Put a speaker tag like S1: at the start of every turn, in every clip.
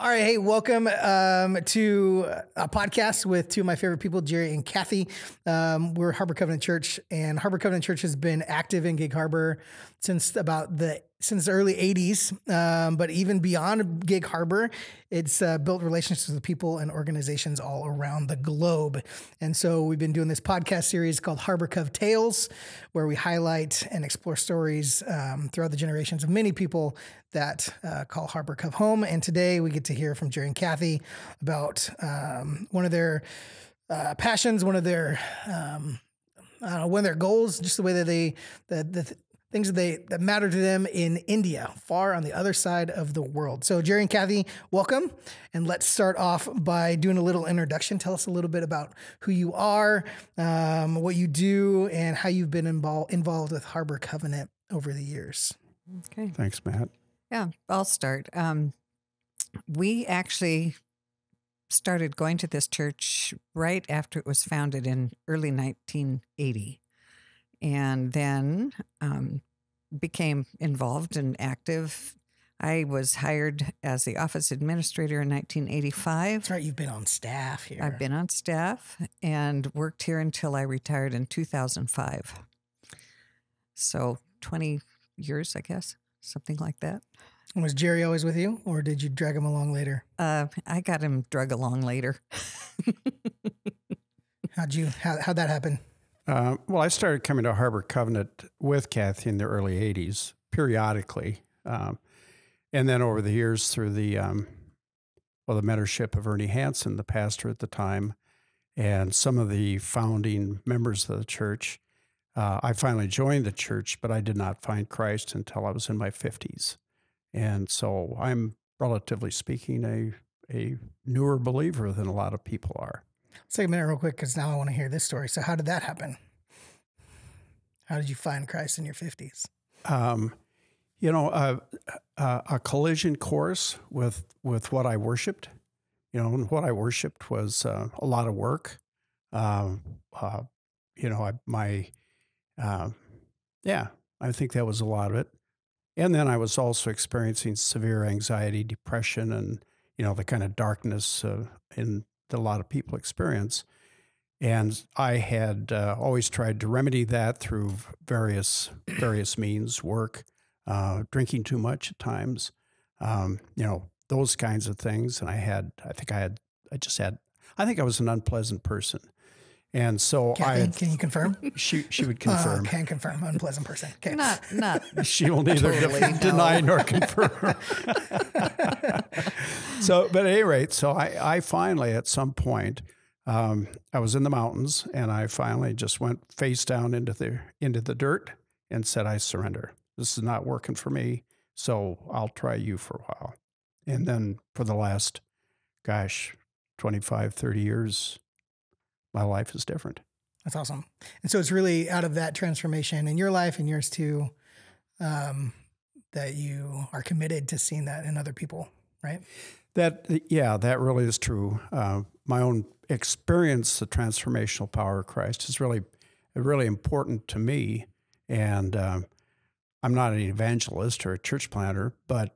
S1: All right, hey, welcome um, to a podcast with two of my favorite people, Jerry and Cathie. Um, we're Harbor Covenant Church, and Harbor Covenant Church has been active in Gig Harbor since about the since the early '80s. Um, but even beyond Gig Harbor, it's uh, built relationships with people and organizations all around the globe. And so we've been doing this podcast series called Harbor Cove Tales, where we highlight and explore stories um, throughout the generations of many people that uh, call Harbor Cove home. And today we get to hear from Jerry and Cathie about um, one of their uh, passions, one of their um, I don't know, one of their goals, just the way that they the the things that they that matter to them in India, far on the other side of the world. So Jerry and Cathie, welcome, and let's start off by doing a little introduction. Tell us a little bit about who you are, um, what you do, and how you've been involved involved with Harbor Covenant over the years.
S2: Okay.
S3: Thanks, Matt.
S2: Yeah, I'll start. Um, we actually started going to this church right after it was founded in early 1980 and then um, became involved and active. I was hired as the office administrator in 1985.
S1: That's right, you've been on staff here.
S2: I've been on staff and worked here until I retired in 2005. So 20 years, I guess, something like that.
S1: Was Jerry always with you, or did you drag him along later?
S2: Uh, I got him drug along later.
S1: How'd you how how'd that happen?
S3: Uh, well, I started coming to Harbor Covenant with Cathie in the early 80s, periodically. Um, and then over the years, through the, um, well, the mentorship of Ernie Hansen, the pastor at the time, and some of the founding members of the church, uh, I finally joined the church, but I did not find Christ until I was in my 50s. And so I'm, relatively speaking, a, a newer believer than a lot of people are.
S1: Let's take a minute real quick because now I want to hear this story. So, how did that happen? How did you find Christ in your fifties?
S3: Um, you know, uh, uh, a collision course with with what I worshipped. You know, what I worshipped was uh, a lot of work. Um, uh, you know, I, my, yeah, I think that was a lot of it. And then I was also experiencing severe anxiety, depression, and you know the kind of darkness in that a lot of people experience. And I had uh, always tried to remedy that through various various means, work, uh, drinking too much at times, um, you know, those kinds of things. And I had, I think I had, I just had, I think I was an unpleasant person. And so
S1: Cathie,
S3: I, had,
S1: can you confirm?
S3: she she would
S1: Uh,
S3: confirm.
S1: can confirm. Unpleasant person. Okay.
S2: Not, not.
S3: She will neither
S2: Totally
S3: de-
S2: no.
S3: deny nor confirm. so, but at any rate, so I, I finally, at some point, um, I was in the mountains, and I finally just went face down into the into the dirt and said, "I surrender. This is not working for me. So I'll try you for a while." And then for the last, gosh, 25, 30 years, my life is different.
S1: That's awesome. And so it's really out of that transformation in your life and yours too, um, that you are committed to seeing that in other people, right?
S3: That yeah, that really is true. Uh, my own experience, the transformational power of Christ, is really really important to me. And um, I'm not an evangelist or a church planter, but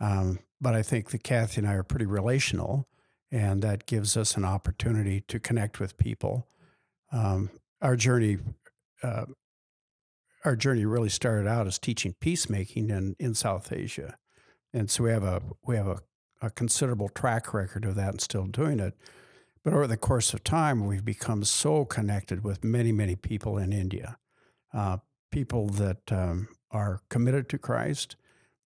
S3: um, but I think that Cathie and I are pretty relational, and that gives us an opportunity to connect with people. Um, our journey. Uh, our journey really started out as teaching peacemaking in, in South Asia, and so we have a we have a a considerable track record of that and still doing it. But over the course of time, we've become so connected with many, many people in India, uh, people that um, are committed to Christ.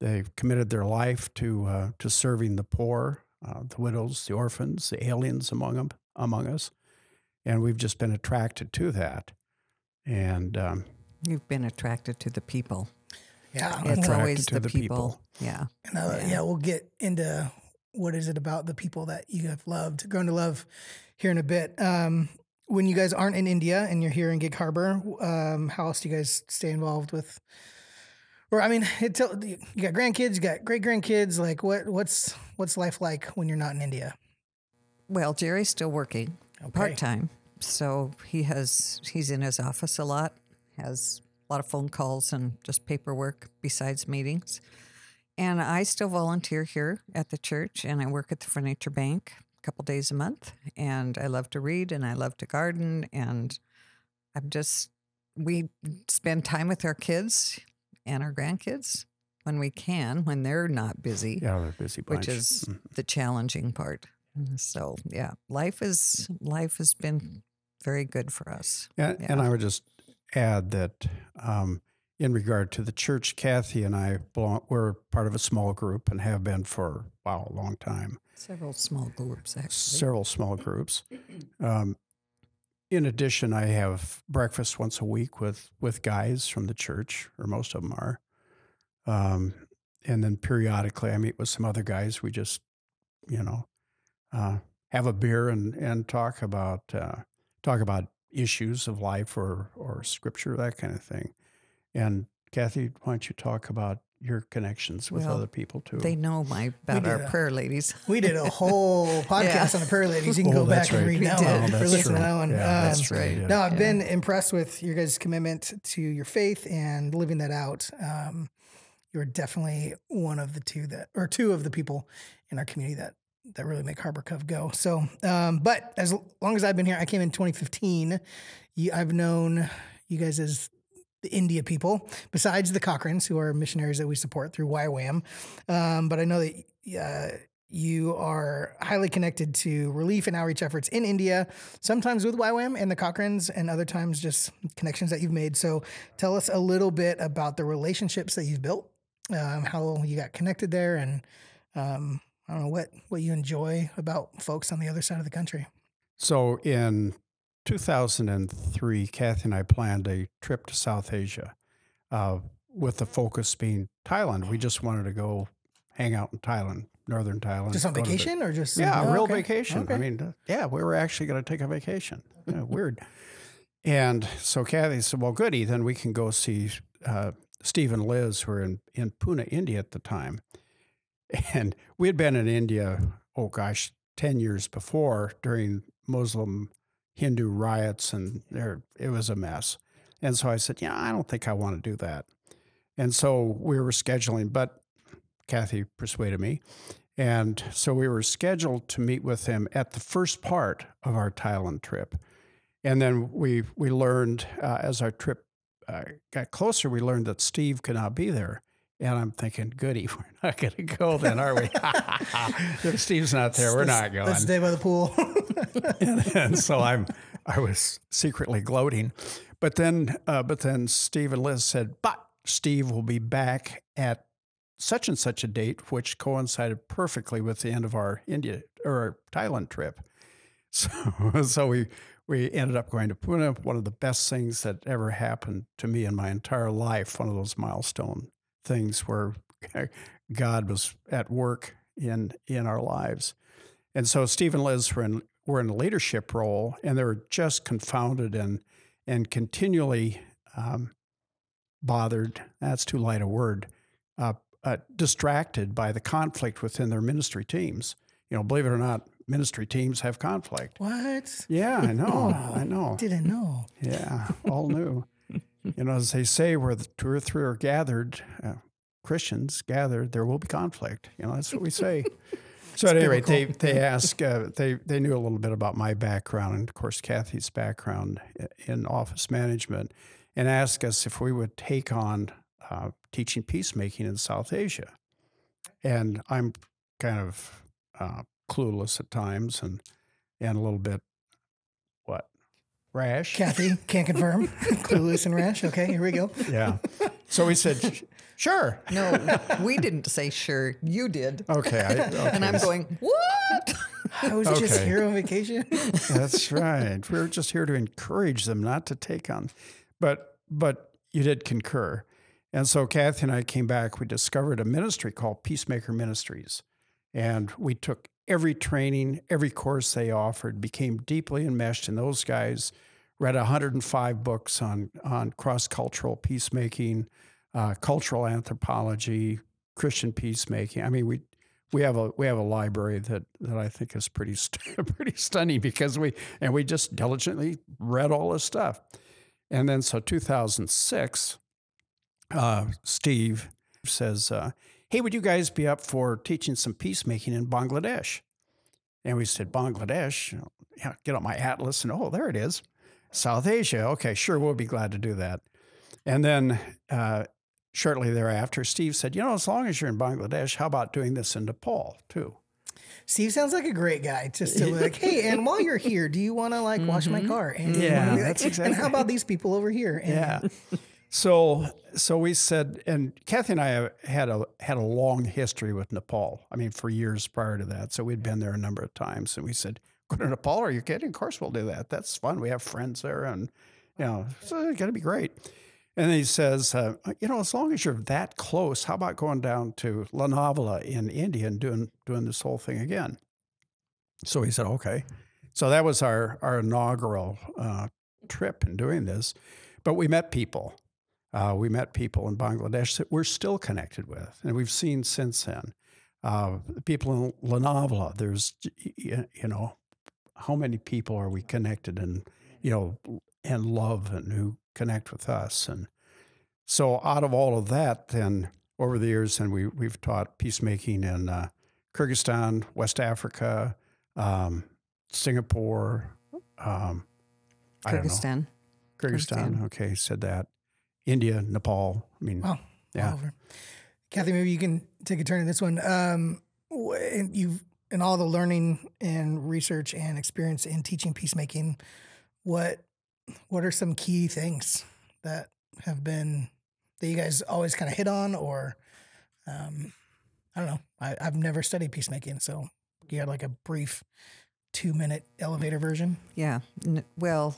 S3: They've committed their life to uh, to serving the poor, uh, the widows, the orphans, the aliens among them, among us, and we've just been attracted to that. And um,
S2: You've been attracted to the people.
S1: Yeah.
S2: It's always
S3: to
S2: the,
S3: the
S2: people.
S3: people.
S2: Yeah.
S1: And, uh, yeah.
S2: Yeah.
S1: we'll get into what is it about the people that you have loved, grown to love here in a bit. Um, when you guys aren't in India and you're here in Gig Harbor, um, how else do you guys stay involved with? Or I mean, it tell, you got grandkids, you got great grandkids. Like, what what's what's life like when you're not in India?
S2: Well, Jerry's still working
S1: Okay.
S2: part time, so he has he's in his office a lot, has a lot of phone calls and just paperwork besides meetings. and I still volunteer here at the church, and I work at the Furniture Bank a couple days a month. And I love to read, and I love to garden, and I'm just we spend time with our kids and our grandkids when we can, when they're not busy,
S3: Yeah, they're busy bunch.
S2: which is
S3: Mhm.
S2: the challenging part. So yeah, life is life has been very good for us.
S3: And, and I would just add that um, in regard to the church, Cathie and I belong, we're part of a small group and have been for, wow, a long time,
S2: Several small groups actually.
S3: several small groups. Um, in addition, I have breakfast once a week with, with guys from the church, or most of them are. Um, and then periodically I meet with some other guys. We just, you know, uh, have a beer and, and talk about uh, talk about issues of life or or scripture, that kind of thing. And Cathie, why don't you talk about your connections with
S2: Well,
S3: other people too?
S2: They know my about our
S1: a-
S2: prayer ladies.
S1: We did a whole podcast on the prayer ladies. You can
S3: Oh,
S1: go back
S3: that's
S1: and read
S2: We
S1: that
S2: did.
S1: one
S2: Oh,
S1: or
S3: that's
S1: listen to
S3: true.
S1: that one.
S3: Yeah,
S1: Um,
S3: that's right.
S2: right.
S3: yeah.
S1: No, I've
S2: Yeah.
S1: been impressed with your guys' commitment to your faith and living that out. Um, you're definitely one of the two that, or two of the people in our community that that really make Harbor Cove go. So, um, but as long as I've been here, I came in 2015. You, I've known you guys as the India people, besides the Cochrans, who are missionaries that we support through YWAM. Um, but I know that uh, you are highly connected to relief and outreach efforts in India, sometimes with YWAM and the Cochrans, and other times just connections that you've made. So tell us a little bit about the relationships that you've built, um, how you got connected there, and um, I don't know what what you enjoy about folks on the other side of the country.
S3: So in 2003, Cathie and I planned a trip to South Asia, uh, with the focus being Thailand. We just wanted to go hang out in Thailand, northern Thailand.
S1: Just on
S3: go to the-
S1: vacation or just
S3: yeah,
S1: oh,
S3: a real
S1: okay.
S3: vacation.
S1: Okay.
S3: I mean, uh, yeah, we were actually going to take a vacation. Yeah, weird. And so Cathie said, "Well, goody, then We can go see uh, Steve and Liz, who were in in Pune, India at the time." And we had been in India, oh gosh, ten years before during Muslim Hindu riots, and there it was a mess. And so I said, "Yeah, I don't think I want to do that." And so we were scheduling, but Cathie persuaded me. And so we were scheduled to meet with him at the first part of our Thailand trip. And then we we learned uh, as our trip uh, got closer, we learned that Steve could not be there. And I'm thinking, goody, we're not going to go then, are we? if Steve's not there, we're
S1: Let's-
S3: not going.
S1: Let's stay by the pool.
S3: and, and so I'm I was secretly gloating, but then uh, but then Steve and Liz said, but Steve will be back at such and such a date, which coincided perfectly with the end of our India or our Thailand trip. So so we we ended up going to Pune, one of the best things that ever happened to me in my entire life, one of those milestone things where God was at work in in our lives. And so Steve and Liz were in were in a leadership role, and they were just confounded and and continually um, bothered. That's too light a word. Uh, uh, distracted by the conflict within their ministry teams. You know, believe it or not, ministry teams have conflict.
S1: what?
S3: Yeah, I know. I know.
S1: Didn't know.
S3: Yeah, all new. You know, as they say, where the two or three are gathered, uh, Christians gathered, there will be conflict. You know, that's what we say. So at any rate, they they ask uh, they they knew a little bit about my background and of course Cathie's background in office management, and asked us if we would take on uh, teaching peacemaking in South Asia. And I'm kind of uh, clueless at times and and a little bit rash.
S1: Cathie can't confirm. Clueless and rash. Okay, here we go.
S3: Yeah. So we said, sure.
S2: No, we didn't say sure. You did.
S3: Okay. I, okay.
S2: And I'm going, what?
S1: I was just here on vacation.
S3: That's right. We were just here to encourage them not to take on, but but you did concur, and so Cathie and I came back. We discovered a ministry called Peacemaker Ministries, and we took every training, every course they offered, became deeply enmeshed in those guys. Read 105 books on on cross cultural peacemaking, uh, cultural anthropology, Christian peacemaking. I mean, we we have a we have a library that that I think is pretty st- pretty stunning because we and we just diligently read all this stuff, and then so 2006, uh, Steve says uh, Hey, would you guys be up for teaching some peacemaking in Bangladesh? And we said, Bangladesh? Yeah, get out my atlas and oh, there it is. South Asia. Okay, sure, we'll be glad to do that. And then uh, shortly thereafter, Steve said, You know, as long as you're in Bangladesh, how about doing this in Nepal too?
S1: Steve sounds like a great guy. Just to like, hey, and while you're here, do you want to like wash my car? And
S3: Yeah,
S1: wanna do that?
S3: that's
S1: And how about these people over here? And
S3: Yeah. So so we said, and Cathie and I had a had a long history with Nepal. I mean, for years prior to that. So we'd been there a number of times, and we said, "Go to Nepal? Are you kidding? Of course we'll do that. That's fun. We have friends there, and you know, so it's gonna be great." And he says, uh, "You know, as long as you're that close, how about going down to Lonavala in India and doing doing this whole thing again?" So he said, "Okay." So that was our our inaugural uh, trip in doing this, but we met people. Uh, we met people in Bangladesh that we're still connected with, and we've seen since then. Uh, people in Lonavala, there's, you know, how many people are we connected and, you know, and love and who connect with us. And so out of all of that, then over the years, and we, we've taught peacemaking in uh, Kyrgyzstan, West Africa, um, Singapore, um, I don't know.
S2: Kyrgyzstan.
S3: Kyrgyzstan.
S2: Kyrgyzstan.
S3: Okay, said that. India, Nepal. I mean,
S1: Wow.
S3: Yeah.
S1: all over. Cathie, maybe you can take a turn in this one. Um, and you've in all the learning and research and experience in teaching peacemaking, what what are some key things that have been that you guys always kind of hit on, or um, I don't know. I, I've never studied peacemaking, so you had like a brief two minute elevator version.
S2: Yeah. N- Well,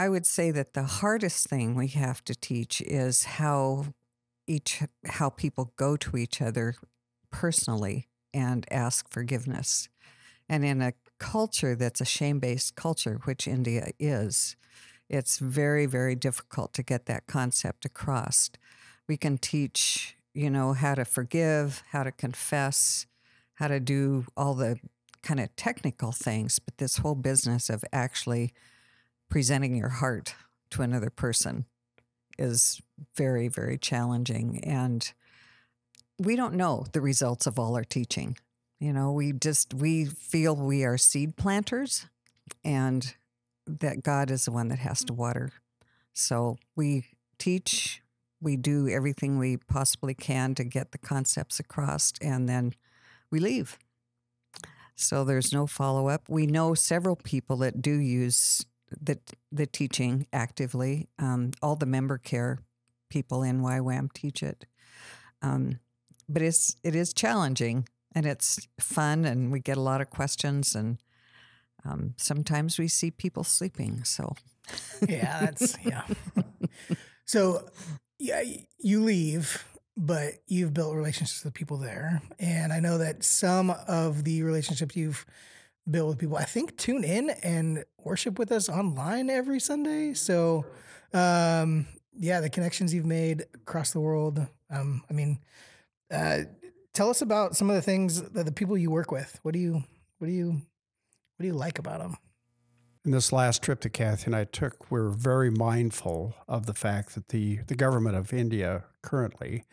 S2: I would say that the hardest thing we have to teach is how each how people go to each other personally and ask forgiveness. And in a culture that's a shame-based culture, which India is, it's very very difficult to get that concept across. We can teach, you know, how to forgive, how to confess, how to do all the kind of technical things, but this whole business of actually presenting your heart to another person is very, very challenging. And we don't know the results of all our teaching. You know, we just, we feel we are seed planters and that God is the one that has to water. So we teach, we do everything we possibly can to get the concepts across, and then we leave. So there's no follow up. We know several people that do use the the teaching actively. Um, all the member care people in YWAM teach it, um, but it's it is challenging and it's fun, and we get a lot of questions, and um, sometimes we see people sleeping. So
S1: Yeah, that's yeah. so yeah, you leave, but you've built relationships with people there, and I know that some of the relationships you've built with people, I think, tune in and worship with us online every Sunday. So, um, yeah, the connections you've made across the world. Um, I mean, uh, tell us about some of the things that the people you work with. What do you, what do you, what do you like about them?
S3: in this last trip that Cathie and I took, we're very mindful of the fact that the, the government of India currently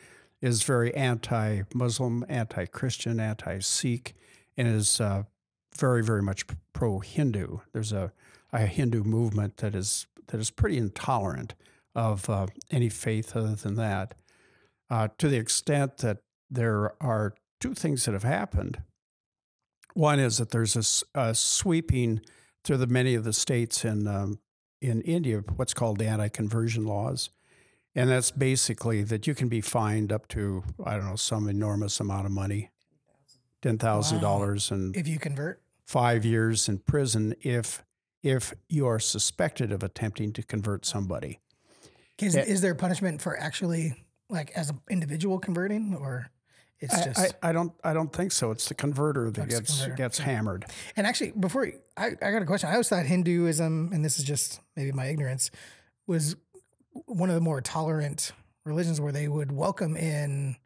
S3: is very anti Muslim, anti Christian, anti Sikh, and is uh, very, very much pro Hindu. There's a, a Hindu movement that is, that is pretty intolerant of uh, any faith other than that, uh, to the extent that there are two things that have happened. One is that there's a sweeping through the many of the states in um, in India what's called the anti-conversion laws, and that's basically that you can be fined up to I don't know some enormous amount of money, ten thousand dollars and
S1: If you convert,
S3: five years in prison if if you are suspected of attempting to convert somebody.
S1: Is,
S3: Yeah.
S1: is there punishment for actually like as an individual converting or it's
S3: I,
S1: just
S3: I, I don't I don't think so. It's the converter that gets
S1: converter.
S3: gets hammered.
S1: and actually before I, I got a question. I always thought Hinduism, and this is just maybe my ignorance, was one of the more tolerant religions where they would welcome in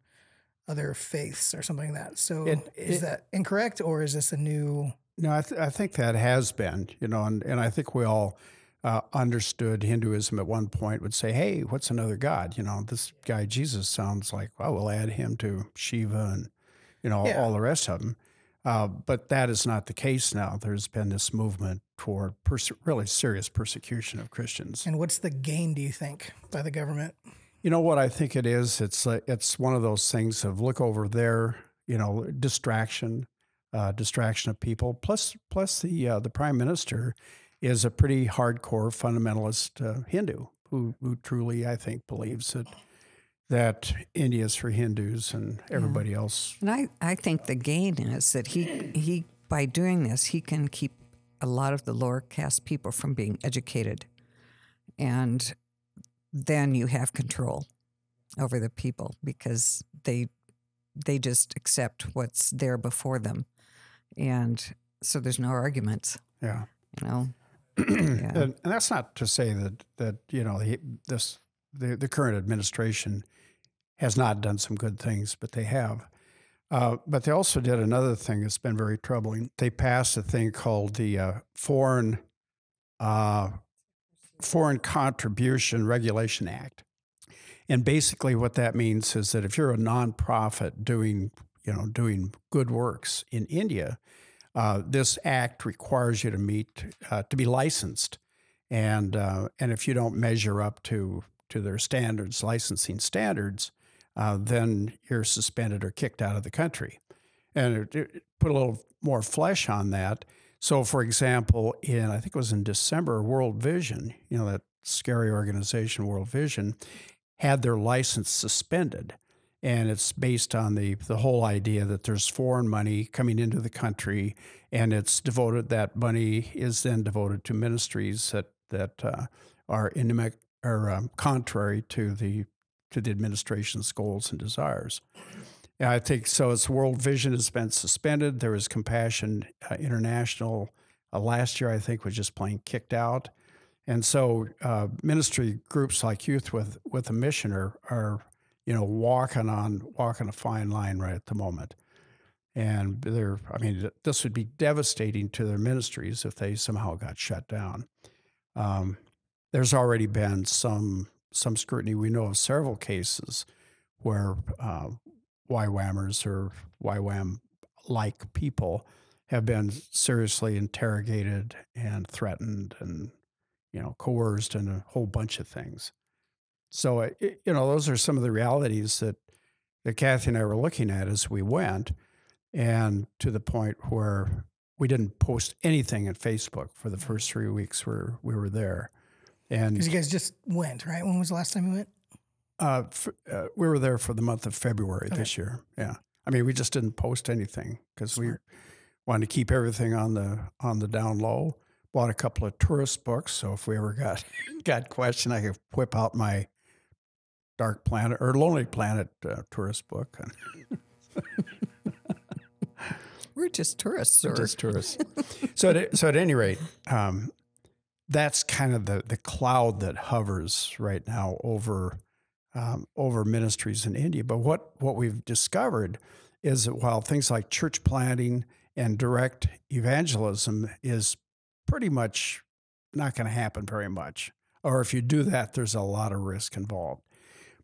S1: other faiths or something like that. So
S3: It-
S1: is
S3: it-
S1: that incorrect or is this a new
S3: No, I, th- I think that has been, you know, and, and I think we all uh, understood Hinduism at one point would say, "Hey, what's another god? You know, this guy Jesus sounds like. Well, we'll add him to Shiva and you know
S1: Yeah.
S3: all the rest of them." Uh, but that is not the case now. There's been this movement toward perse- really serious persecution of Christians.
S1: And what's the gain, do you think, by the government?
S3: You know what I think it is? It's like it's one of those things of look over there, you know, distraction, uh, distraction of people. Plus, plus the uh, the prime minister is a pretty hardcore fundamentalist uh, Hindu who who truly, I think, believes that that India is for Hindus and everybody else.
S2: And I, I think the gain is that he he by doing this he can keep a lot of the lower caste people from being educated, and then you have control over the people because they they just accept what's there before them, and so there's no arguments.
S3: Yeah.
S2: You know,
S3: and, and that's not to say that that you know the, this the, the current administration has not done some good things, but they have. Uh, but they also did another thing that's been very troubling. They passed a thing called the uh, Foreign uh, Foreign Contribution Regulation Act, and basically what that means is that if you're a nonprofit doing you know doing good works in India, uh, this act requires you to meet uh, to be licensed, and uh, and if you don't measure up to to their standards, licensing standards, uh, then you're suspended or kicked out of the country. And it, it put a little more flesh on that. So, for example, in I think it was in December, World Vision, you know that scary organization, World Vision, had their license suspended and it's based on the the whole idea that there's foreign money coming into the country, and it's devoted. That money is then devoted to ministries that that uh, are in are um, contrary to the to the administration's goals and desires. And I think so. As World Vision has been suspended, there was Compassion uh, International uh, last year. I think was just plain kicked out. And so, uh, ministry groups like Youth with with a Mission are, are you know, walking on walking a fine line right at the moment. And they're, I mean, this would be devastating to their ministries if they somehow got shut down. Um, there's already been some some scrutiny. We know of several cases where uh, YWAMers or YWAM like people have been seriously interrogated and threatened and you know coerced and a whole bunch of things. So, it, you know, those are some of the realities that, that Cathie and I were looking at as we went, and to the point where we didn't post anything at Facebook for the first three weeks where we were there. And
S1: Because you guys just went, right? When was the last time you went?
S3: uh, f- uh, we were there for the month of February this year. Yeah, I mean, we just didn't post anything because we wanted to keep everything on the on the down low. Bought a couple of tourist books, so if we ever got got questioned, I could whip out my Dark Planet or Lonely Planet uh, tourist book.
S2: we're just tourists, sir.
S3: just tourists. so, at, so at any rate, um, that's kind of the the cloud that hovers right now over um, over ministries in India. But what what we've discovered is that while things like church planting and direct evangelism is pretty much not going to happen very much, or if you do that, there's a lot of risk involved.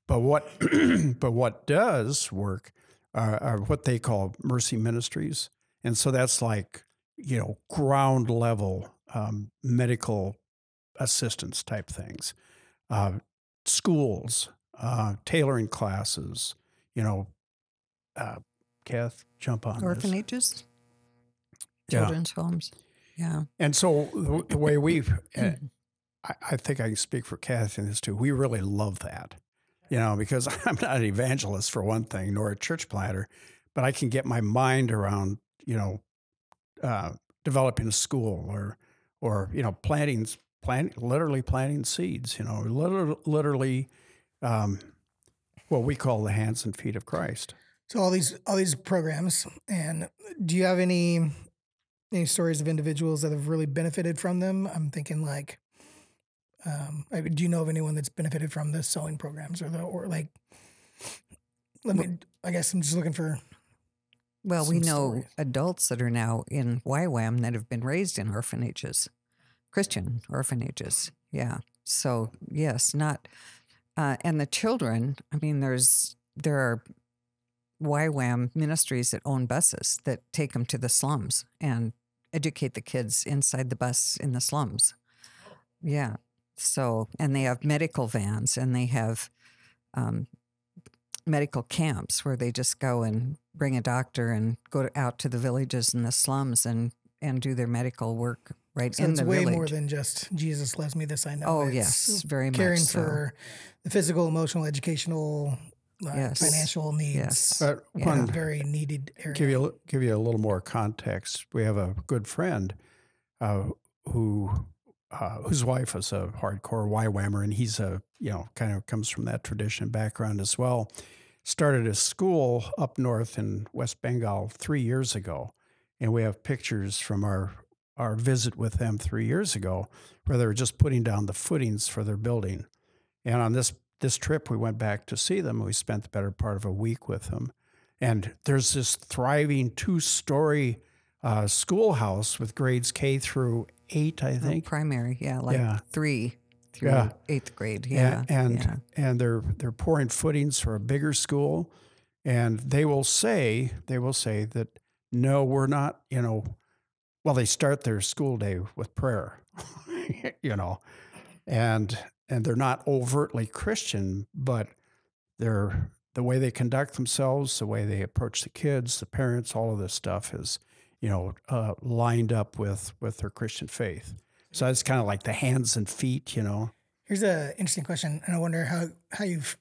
S3: But what but what does work are, are what they call mercy ministries, and so that's like you know ground level um, medical assistance type things, uh, schools, uh, tailoring classes, you know. Uh, Kath, jump on this.
S2: Orphanages,
S3: Yeah.
S2: children's homes. Yeah.
S3: And so the, the way we've, uh, I, I think I can speak for Cathie in this too. We really love that, you know, because I'm not an evangelist for one thing, nor a church planter, but I can get my mind around, you know, uh, developing a school or, or you know, planting, plant, literally planting seeds. You know, literally, literally um, what we call the hands and feet of Christ.
S1: So all these all these programs, and do you have any any stories of individuals that have really benefited from them? I'm thinking like, um, I- do you know of anyone that's benefited from the sewing programs or the or like? Let me. I guess I'm just looking for.
S2: Well, we know
S1: stories.
S2: adults that are now in YWAM that have been raised in orphanages, Christian orphanages. Yeah. So yes, not uh, and the children. I mean, there's there are YWAM ministries that own buses that take them to the slums and educate the kids inside the bus in the slums. Yeah. So, and they have medical vans and they have um, medical camps where they just go and bring a doctor and go to, out to the villages and the slums and, and do their medical work right
S1: So
S2: in
S1: it's
S2: the
S1: way
S2: village.
S1: more than just Jesus loves me. This I know.
S2: oh,
S1: It's
S2: yes, very
S1: caring
S2: much so.
S1: for the physical, emotional, educational, uh,
S2: Yes.
S1: financial needs.
S2: Yes.
S3: But
S2: Yeah.
S3: one,
S1: Very needed area.
S3: give you give you a little more context. We have a good friend uh, who uh, whose wife is a hardcore YWAMer, and he's a you know kind of comes from that tradition background as well. Started a school up north in West Bengal three years ago, and we have pictures from our our visit with them three years ago where they were just putting down the footings for their building. And on this this trip, we went back to see them. We spent the better part of a week with them. And there's this thriving two story uh, schoolhouse with grades K through eight, I
S2: Oh,
S3: think.
S2: primary, yeah, like
S3: Yeah.
S2: three through
S3: Yeah.
S2: eighth grade. Yeah.
S3: and and,
S2: yeah.
S3: and they're they're pouring footings for a bigger school, and they will say they will say that no, we're not. You know, well, they start their school day with prayer, you know, and and they're not overtly Christian, but they're the way they conduct themselves, the way they approach the kids, the parents, all of this stuff is, you know, uh, lined up with with their Christian faith. So it's kind of like the hands and feet, you know.
S1: Here's an interesting question, and I wonder how how you've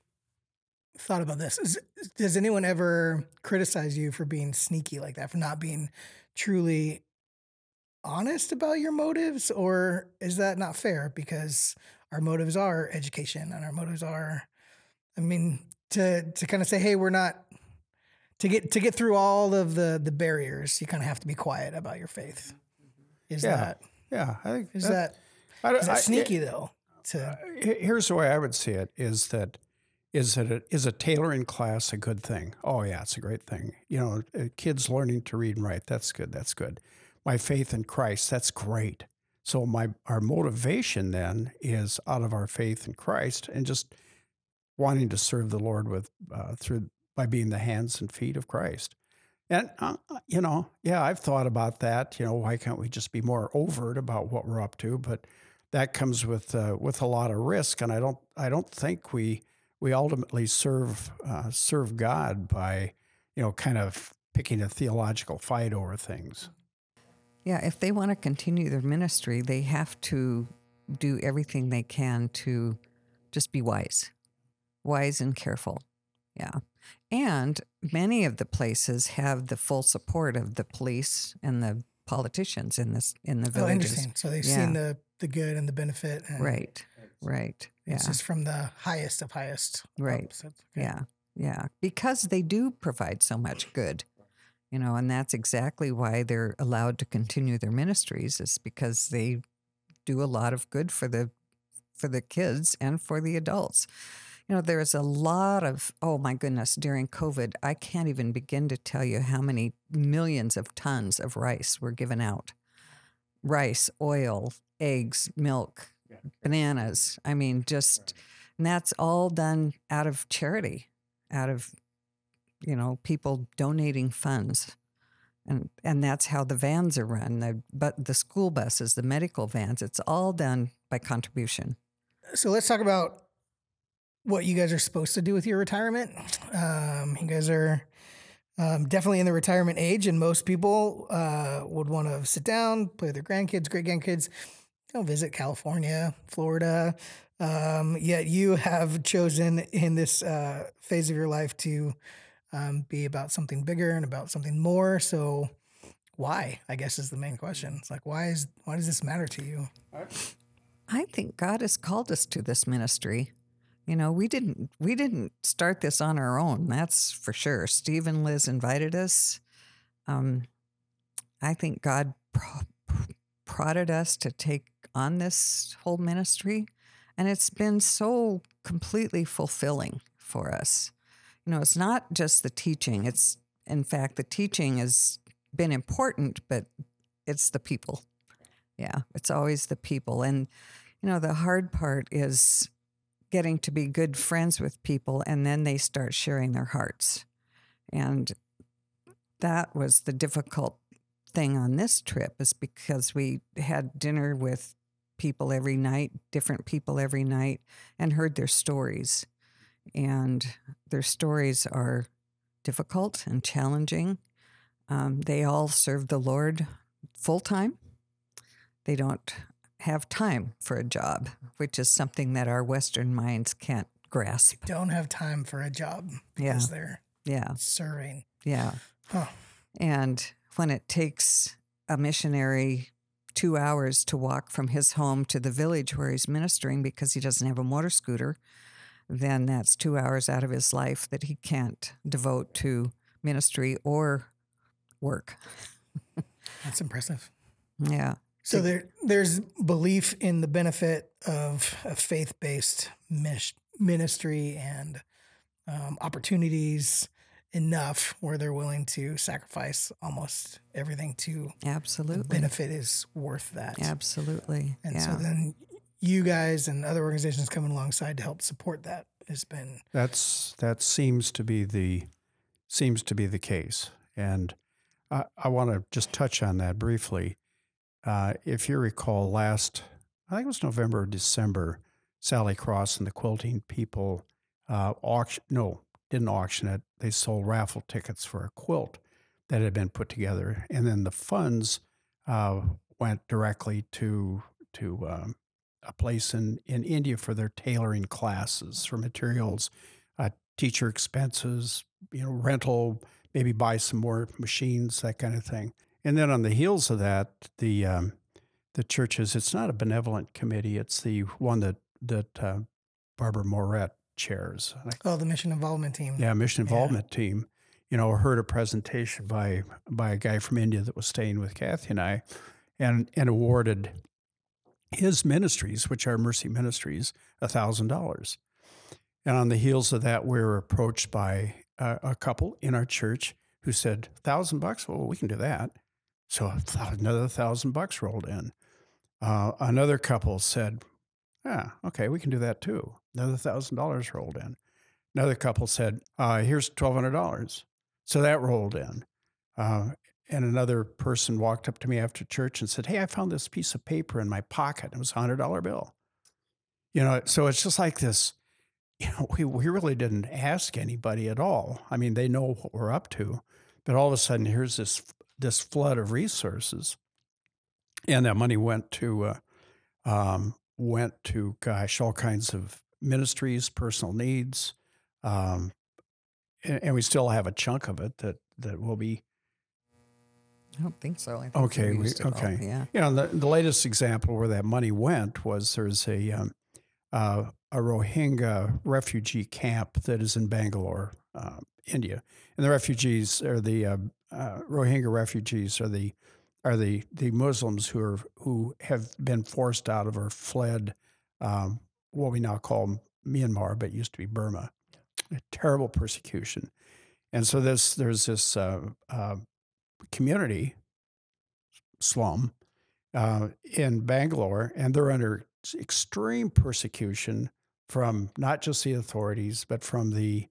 S1: thought about this. Is, does anyone ever criticize you for being sneaky like that, for not being truly honest about your motives, or is that not fair? Because our motives are education, and our motives are, I mean, to to kind of say, hey, we're not. To get to get through all of the the barriers, you kind of have to be quiet about your faith. Is
S3: Yeah.
S1: that
S3: Yeah, I think
S1: is that
S3: don't-
S1: is that
S3: I-
S1: sneaky though? To
S3: He- Here's the way I would see it: is that is that it, is a tailoring class a good thing? Oh yeah, it's a great thing. You know, uh, kids learning to read and write. That's good. That's good. My faith in Christ. That's great. So my our motivation then is out of our faith in Christ and just wanting to serve the Lord with uh, through by being the hands and feet of Christ. And uh, you know, yeah, I've thought about that. You know, why can't we just be more overt about what we're up to? But that comes with uh, with a lot of risk, and I don't I don't think we we ultimately serve uh, serve God by you know kind of picking a theological fight over things.
S2: Yeah, if they want to continue their ministry, they have to do everything they can to just be wise, wise and careful. Yeah. And many of the places have the full support of the police and the politicians in this in the
S1: Oh,
S2: villages.
S1: interesting. So they've
S2: Yeah.
S1: seen the the good and the benefit. And
S2: Right. Right. Yeah.
S1: It's just from the highest of highest.
S2: Right.
S1: So okay.
S2: Yeah. Yeah. Because they do provide so much good. You know, and that's exactly why they're allowed to continue their ministries is because they do a lot of good for the for the kids and for the adults. You know, there's a lot of oh my goodness, during COVID, I can't even begin to tell you how many millions of tons of rice were given out. Rice, oil, eggs, milk, bananas. I mean, just and that's all done out of charity, out of you know people donating funds, and and that's how the vans are run. The but the school buses, the medical vans, it's all done by contribution.
S1: So let's talk about what you guys are supposed to do with your retirement. Um, you guys are um, definitely in the retirement age, and most people uh, would want to sit down, play with their grandkids, great grandkids, you know, visit California, Florida. Um, yet you have chosen in this uh, phase of your life to um, be about something bigger and about something more. So, why? I guess is the main question. It's like, why is why does this matter to you?
S2: I think God has called us to this ministry. You know, we didn't we didn't start this on our own. That's for sure. Steve and Liz invited us. Um, I think God pro- prodded us to take on this whole ministry, and it's been so completely fulfilling for us. You know, it's not just the teaching. It's in fact the teaching has been important, but it's the people Yeah, it's always the people. And, you know, the hard part is getting to be good friends with people and then they start sharing their hearts. And that was the difficult thing on this trip is because we had dinner with people every night, different people every night, and heard their stories. And their stories are difficult and challenging. Um, they all serve the Lord full time. They don't have time for a job, which is something that our Western minds can't grasp.
S1: Don't have time for a job because they're
S2: Yeah,
S1: serving.
S2: yeah.
S1: Huh.
S2: And when it takes a missionary two hours to walk from his home to the village where he's ministering because he doesn't have a motor scooter, then that's two hours out of his life that he can't devote to ministry or work.
S1: That's impressive.
S2: Yeah.
S1: So there, there's belief in the benefit of a faith-based ministry and um, opportunities enough where they're willing to sacrifice almost everything to the
S2: Absolutely.
S1: benefit is worth that.
S2: Absolutely.
S1: And
S2: yeah.
S1: so then you guys and other organizations coming alongside to help support that has been
S3: That's that seems to be the seems to be the case, and I, I want to just touch on that briefly. Uh, if you recall, last I think it was November or December, Sally Cross and the quilting people uh, auction no didn't auction it. They sold raffle tickets for a quilt that had been put together, and then the funds uh, went directly to to um, a place in, in India for their tailoring classes for materials, uh, teacher expenses, you know, rental, maybe buy some more machines, that kind of thing. And then on the heels of that, the um, the churches, it's not a benevolent committee, it's the one that that uh, Barbara Moret chairs.
S1: oh the mission involvement team.
S3: Yeah, mission
S1: Yeah.
S3: involvement team. You know, heard a presentation by by a guy from India that was staying with Cathie and I, and and awarded his ministries, which are Mercy Ministries, a thousand dollars. And on the heels of that, we were approached by a, a couple in our church who said, thousand bucks? Well, we can do that. So another thousand bucks rolled in. Uh, another couple said, yeah, okay, we can do that too. Another thousand dollars rolled in. Another couple said, uh, here's $1,200. So that rolled in. Uh, and another person walked up to me after church and said, Hey, I found this piece of paper in my pocket. It was a $100 bill. You know, so it's just like this. You know, we, we really didn't ask anybody at all. I mean, they know what we're up to, but all of a sudden, here's this this flood of resources, and that money went to uh, um, went to gosh, all kinds of ministries, personal needs, um, and, and we still have a chunk of it that that will be
S2: I don't think so. I think
S3: Okay,
S2: we it all.
S3: okay.
S2: Yeah.
S3: You know, the, the latest example where that money went was there's a um, uh, a Rohingya refugee camp that is in Bangalore, uh, India, and the refugees are the uh, uh, Rohingya refugees are the are the the Muslims who are who have been forced out of or fled um, what we now call Myanmar, but used to be Burma. A terrible persecution, and so this there's this uh, uh, community slum uh, in Bangalore, and they're under extreme persecution from not just the authorities, but from the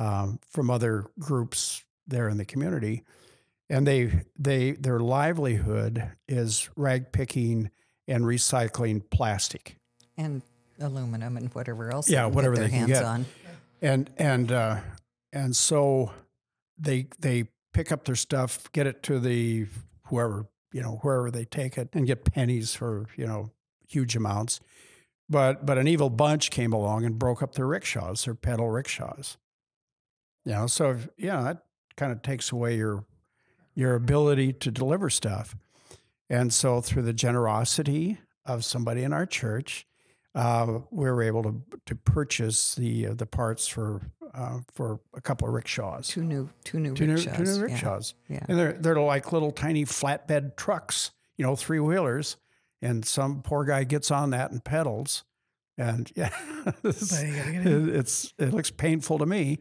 S3: um, from other groups there in the community. And they they their livelihood is rag picking and recycling plastic.
S2: And aluminum and whatever else.
S3: Yeah,
S2: they
S3: whatever
S2: their
S3: they can get.
S2: on.
S3: and and uh, and so they they pick up their stuff, get it to the whoever you know wherever they take it, and get pennies for you know huge amounts. But but an evil bunch came along and broke up their rickshaws, their pedal rickshaws. You know, so if- yeah, that kind of takes away your your ability to deliver stuff. And so through the generosity of somebody in our church, uh, we were able to to purchase the uh, the parts for uh, for a couple of rickshaws,
S2: Two new, two new
S3: two new,
S2: rickshaws.
S3: two new
S2: yeah,
S3: rickshaws,
S2: Yeah.
S3: and they're they're like little tiny flatbed trucks, you know, three wheelers, and some poor guy gets on that and pedals, and yeah, it's,
S1: But you gotta get in.
S3: it- it's it looks painful to me,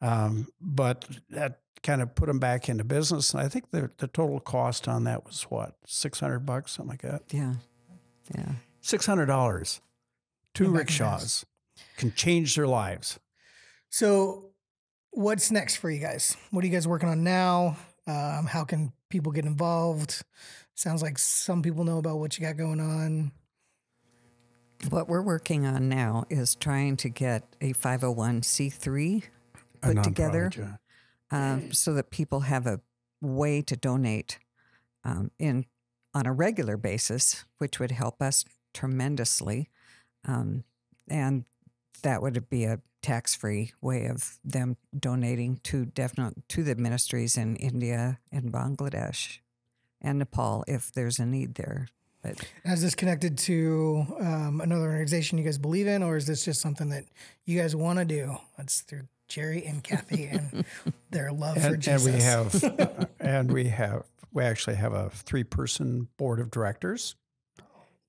S3: um, but that kind of put them back into business. And I think the the total cost on that was what six hundred bucks, something like that.
S2: Yeah. Yeah.
S3: Six hundred dollars. Two
S1: Come
S3: rickshaws can change their lives.
S1: So, what's next for you guys? What are you guys working on now? Um, how can people get involved? Sounds like some people know about what you got going on.
S2: What we're working on now is trying to get a 501c3
S3: A
S2: put together
S3: nonprofit, yeah.
S2: um, so that people have a way to donate um, in on a regular basis, which would help us tremendously. Um, and that would be a tax-free way of them donating to definite to the ministries in India and Bangladesh and Nepal if there's a need there. But
S1: Is this connected to um, another organization you guys believe in, or is this just something that you guys want to do? That's through Jerry and Cathie and their love for
S3: And, and we have, and we have, we actually have a three-person board of directors.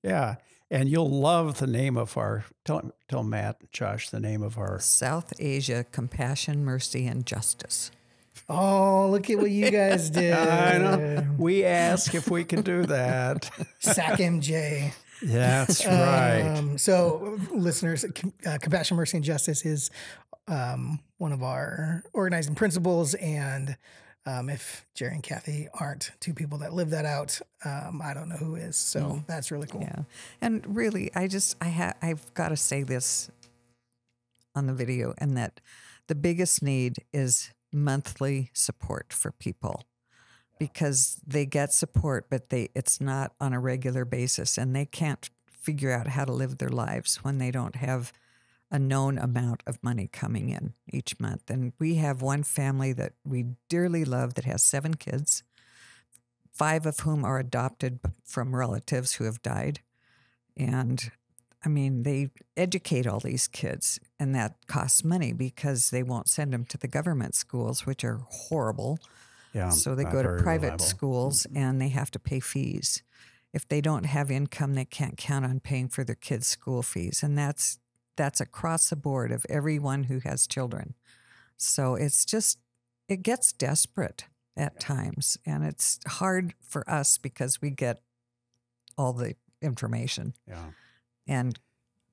S3: Yeah, and you'll love the name of our. Tell tell Matt, Josh, the name of our.
S2: South Asia Compassion, Mercy, and Justice.
S1: Oh, look at what you guys did.
S3: I know. We ask if we can do that.
S1: Sack MJ.
S3: That's right.
S1: Um, so, listeners, uh, Compassion, Mercy, and Justice is um, one of our organizing principles. And um, if Jerry and Cathie aren't two people that live that out, um, I don't know who is. So that's really cool.
S2: Yeah. And really, I just I ha- I've got to say this on the video and that the biggest need is monthly support for people because they get support but they it's not on a regular basis and they can't figure out how to live their lives when they don't have a known amount of money coming in each month and we have one family that we dearly love that has seven kids five of whom are adopted from relatives who have died. And I mean, they educate all these kids, and that costs money because they won't send them to the government schools, which are horrible.
S3: yeah.
S2: so they go to private
S3: reliable.
S2: schools mm-hmm. and they have to pay fees. If they don't have income, they can't count on paying for their kids' school fees, and that's that's across the board of everyone who has children. So it's just it gets desperate at times, and it's hard for us because we get all the information
S3: Yeah.
S2: and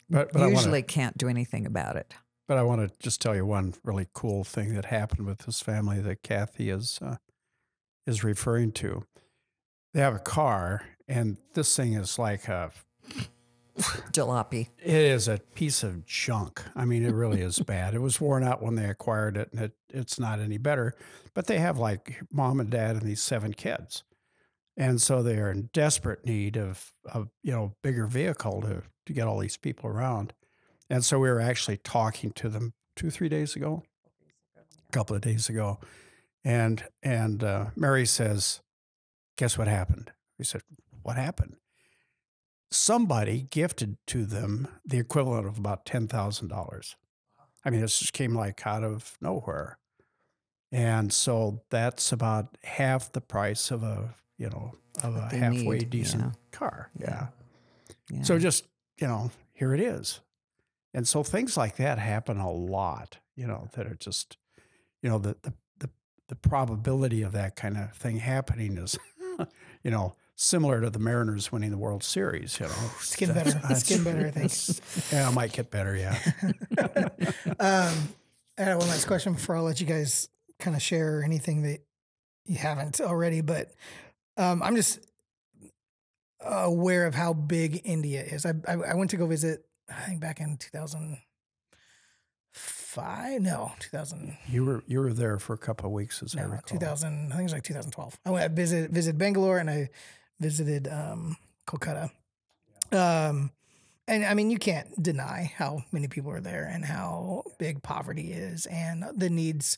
S3: But but
S2: usually
S3: want to
S2: can't do anything about it.
S3: but I want to just tell you one really cool thing that happened with this family that Cathie is uh, is referring to. They have a car, and this thing is like a
S2: Jalopy.
S3: It is a piece of junk. I mean, it really is bad. It was worn out when they acquired it, and it, it's not any better. But they have like mom and dad and these seven kids, and so they are in desperate need of a you know bigger vehicle to to get all these people around. And so we were actually talking to them two three days ago, a couple of days ago, and and uh, Mary says, "Guess what happened?" We said, "What happened?" Somebody gifted to them the equivalent of about ten thousand dollars. I mean, this just came like out of nowhere, and so that's about half the price of a you know of a halfway
S2: need,
S3: decent
S2: yeah.
S3: car. Yeah.
S2: Yeah.
S3: So just you know, here it is, and so things like that happen a lot. You know, that are just you know the the the, the probability of that kind of thing happening is you know similar to the Mariners winning the World Series. You know,
S1: Skin
S3: That's-
S1: better.
S3: that's-
S1: getting better, I think.
S3: yeah, it might get better. Yeah.
S1: um, I had one last question before I'll let you guys kind of share anything that you haven't already, but um, I'm just aware of how big India is. I, I, I went to go visit, I think back in 2005, no, 2000,
S3: You were you were there for a couple of weeks, as I
S1: no,
S3: recall.
S1: 2000, I think it was like 2012. I went, I visited, visited Bangalore and I visited um, Kolkata. Um, and I mean, you can't deny how many people are there and how big poverty is and the needs,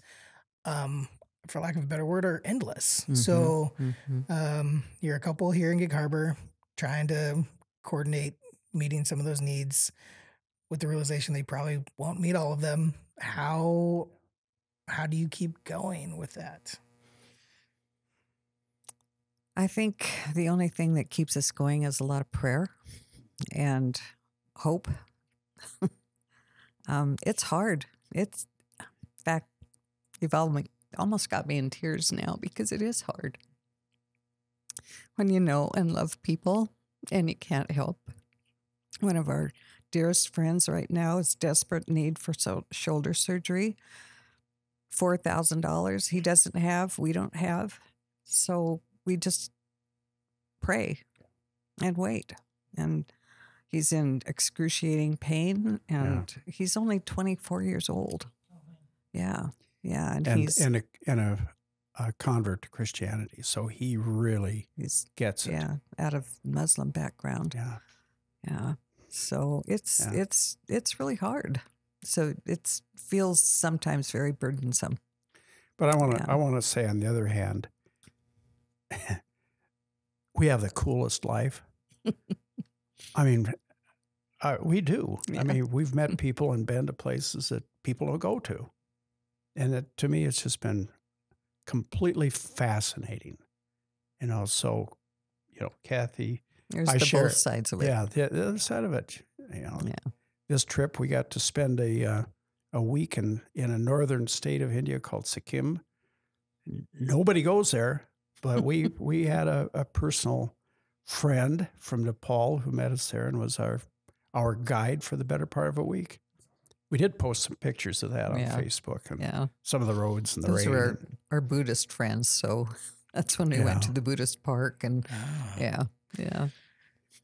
S1: um, for lack of a better word, are endless. So,
S2: Mhm.
S1: um, you're a couple here in Gig Harbor trying to coordinate meeting some of those needs with the realization they probably won't meet all of them. How how do you keep going with that?
S2: I think the only thing that keeps us going is a lot of prayer and hope. um, it's hard. It's, in fact, you've almost got me in tears now because it is hard when you know and love people and you can't help. One of our dearest friends right now is desperate need for so- shoulder surgery. Four thousand dollars he doesn't have, we don't have, so we just pray and wait. And he's in excruciating pain, and he's only twenty four years old. Oh, yeah, yeah, and,
S3: and
S2: he's
S3: and a and a, a convert to Christianity, so he really
S2: he's
S3: gets it.
S2: yeah out of Muslim background.
S3: Yeah.
S2: Yeah. So it's
S3: Yeah.
S2: it's it's really hard. So it feels sometimes very burdensome.
S3: But I want to
S2: Yeah.
S3: I want to say on the other hand, we have the coolest life. I mean, uh, we do.
S2: Yeah.
S3: I mean, we've met people and been to places that people don't go to, and it, to me, it's just been completely fascinating. You know, so you know, Cathie,
S2: There's
S3: I
S2: the
S3: share
S2: both sides of it.
S3: yeah, the, the other side of it. You know,
S2: Yeah.
S3: this trip we got to spend a uh, a week in in a northern state of India called Sikkim. Nobody goes there, but we we had a, a personal friend from Nepal who met us there and was our our guide for the better part of a week. We did post some pictures of that on
S2: Yeah.
S3: Facebook and
S2: Yeah.
S3: some of the roads and the
S2: Those
S3: rain.
S2: were our, our Buddhist friends. So that's when we went to the Buddhist park and
S3: Ah.
S2: yeah. Yeah.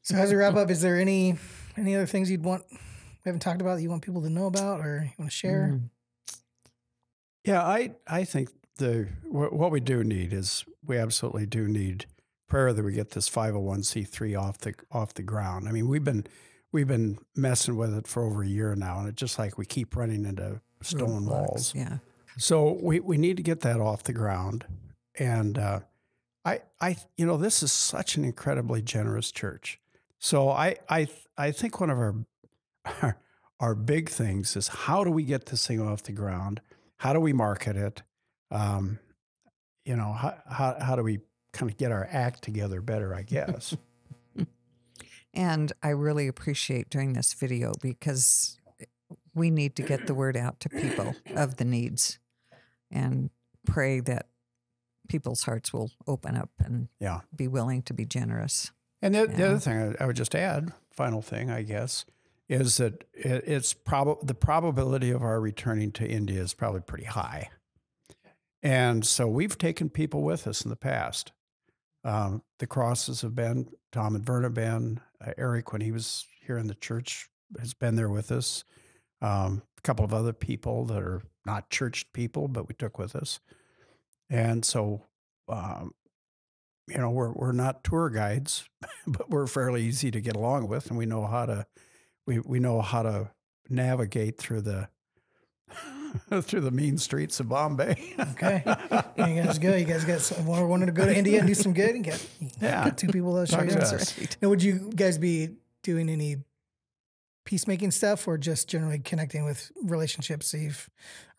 S1: So as we wrap up, is there any any other things you'd want we haven't talked about that you want people to know about or you want to share?
S2: Mm.
S3: Yeah, I I think the what we do need is we absolutely do need prayer that we get this 501c3 off the off the ground. I mean, we've been we've been messing with it for over a year now and it's just like we keep running into stone
S2: Roadblocks,
S3: walls.
S2: Yeah.
S3: So we we need to get that off the ground and uh I I you know, this is such an incredibly generous church. So I I I think one of our our, our big things is how do we get this thing off the ground? How do we market it? Um, you know, how, how, how do we kind of get our act together better, I guess?
S2: And I really appreciate doing this video because we need to get the word out to people of the needs and pray that people's hearts will open up and
S3: Yeah.
S2: be willing to be generous.
S3: And the, the other thing I, I would just add, final thing, I guess, is that it, it's probably the probability of our returning to India is probably pretty high. And so we've taken people with us in the past. Um, the crosses have been Tom and Verna been uh, Eric when he was here in the church has been there with us. Um, a couple of other people that are not church people, but we took with us. And so, um, you know, we're we're not tour guides, but we're fairly easy to get along with, and we know how to we we know how to navigate through the through the mean streets of Bombay.
S1: Okay. You guys go. You guys got some, wanted to go to India and do some good and get,
S3: Yeah.
S1: get two people that show
S3: Talk
S1: you.
S3: to
S1: Now, would you guys be doing any peacemaking stuff or just generally connecting with relationships you've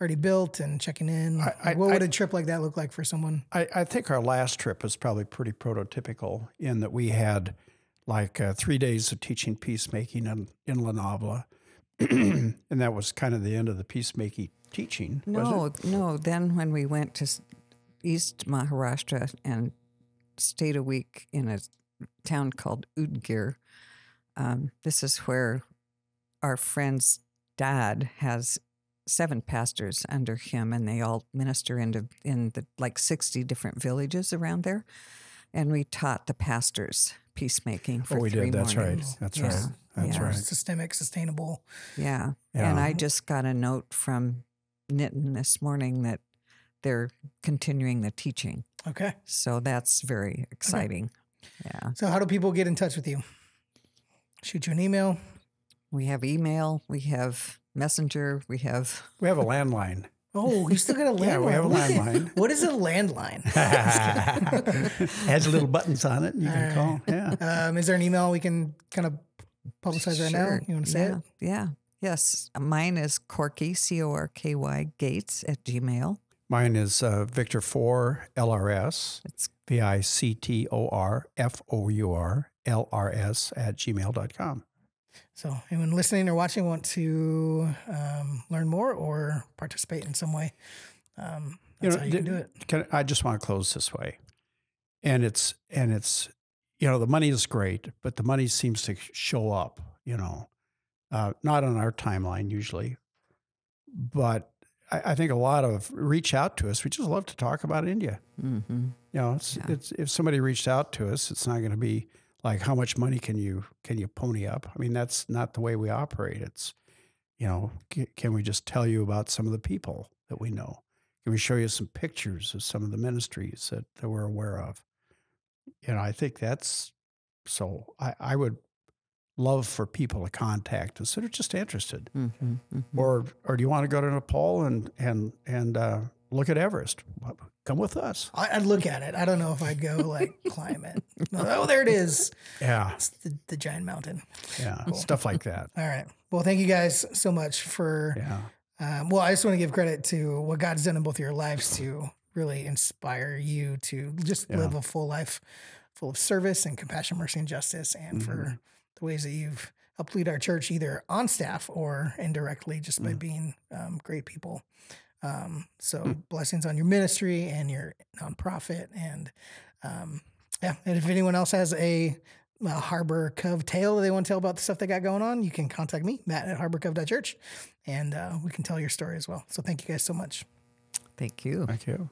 S1: already built and checking in?
S3: I- I-
S1: what would
S3: I-
S1: a trip like that look like for someone?
S3: I, I think our last trip was probably pretty prototypical in that we had like uh, three days of teaching peacemaking in, in La Navla. and that was kind of the end of the peacemaking teaching.
S2: No, no. Then when we went to East Maharashtra and stayed a week in a town called Udgir, um, this is where our friend's dad has seven pastors under him, and they all minister into in the like sixty different villages around there. And we taught the pastors peacemaking for
S3: Oh, we
S2: three
S3: did. That's right. That's
S2: Yeah,
S3: right. That's
S2: yeah.
S3: right.
S1: Systemic, sustainable.
S2: Yeah.
S3: Yeah.
S2: And I just got a note from Nitin this morning that they're continuing the teaching.
S1: Okay.
S2: So that's very exciting. Yeah.
S1: So, how do people get in touch with you? Shoot you an email.
S2: We have email, we have messenger, we have
S3: We have a landline.
S1: Oh, you still got a landline.
S3: Yeah, we have a landline.
S1: What is a landline?
S3: Has little buttons on it. You can call. Yeah.
S1: um, is there an email we can kind of publicize right now? You want to say
S2: yeah.
S1: it?
S2: Yeah. Yes. Mine is Corky, C O R K Y, Gates at Gmail.
S3: Mine is uh, Victor Four LRS,
S2: It's
S3: V I C T O R F O U R L R S at gmail.com.
S1: So, anyone listening or watching want to um, learn more or participate in some way, um, That's how you can do it.
S3: Can, I just want to close this way, and it's and it's you know the money is great, but the money seems to show up. You know, uh, not on our timeline usually, but I, I, think a lot of reach out to us. We just love to talk about India. Mm-hmm. You know, it's, yeah. it's if somebody reached out to us, it's not going to be like how much money can you can you pony up. I mean, that's not the way we operate. It's you know, can, can we just tell you about some of the people that we know? Can we show you some pictures of some of the ministries that, that we're aware of? You know, I think that's so I, I would love for people to contact us that are just interested. Mm-hmm, mm-hmm. Or or do you want to go to Nepal and and and uh, look at Everest? Come with us.
S1: I'd look at it. I don't know if I'd go like climb it. Oh, there it is.
S3: Yeah,
S1: it's the, the giant mountain.
S3: Yeah, cool. stuff like that.
S1: All right. Well, thank you guys so much for.
S3: Yeah.
S1: Um, well, I just want to give credit to what God's done in both of your lives to really inspire you to just yeah. live a full life full of service and compassion, mercy, and justice, and mm-hmm. for the ways that you've helped lead our church either on staff or indirectly just by mm. being um, great people. Um, so mm. blessings on your ministry and your nonprofit. And um, yeah, and if anyone else has a, a Harbor Cov tale that they want to tell about the stuff they got going on, you can contact me, Matt at harborcove.church, and uh, we can tell your story as well. So thank you guys so much.
S2: Thank you.
S3: Thank you.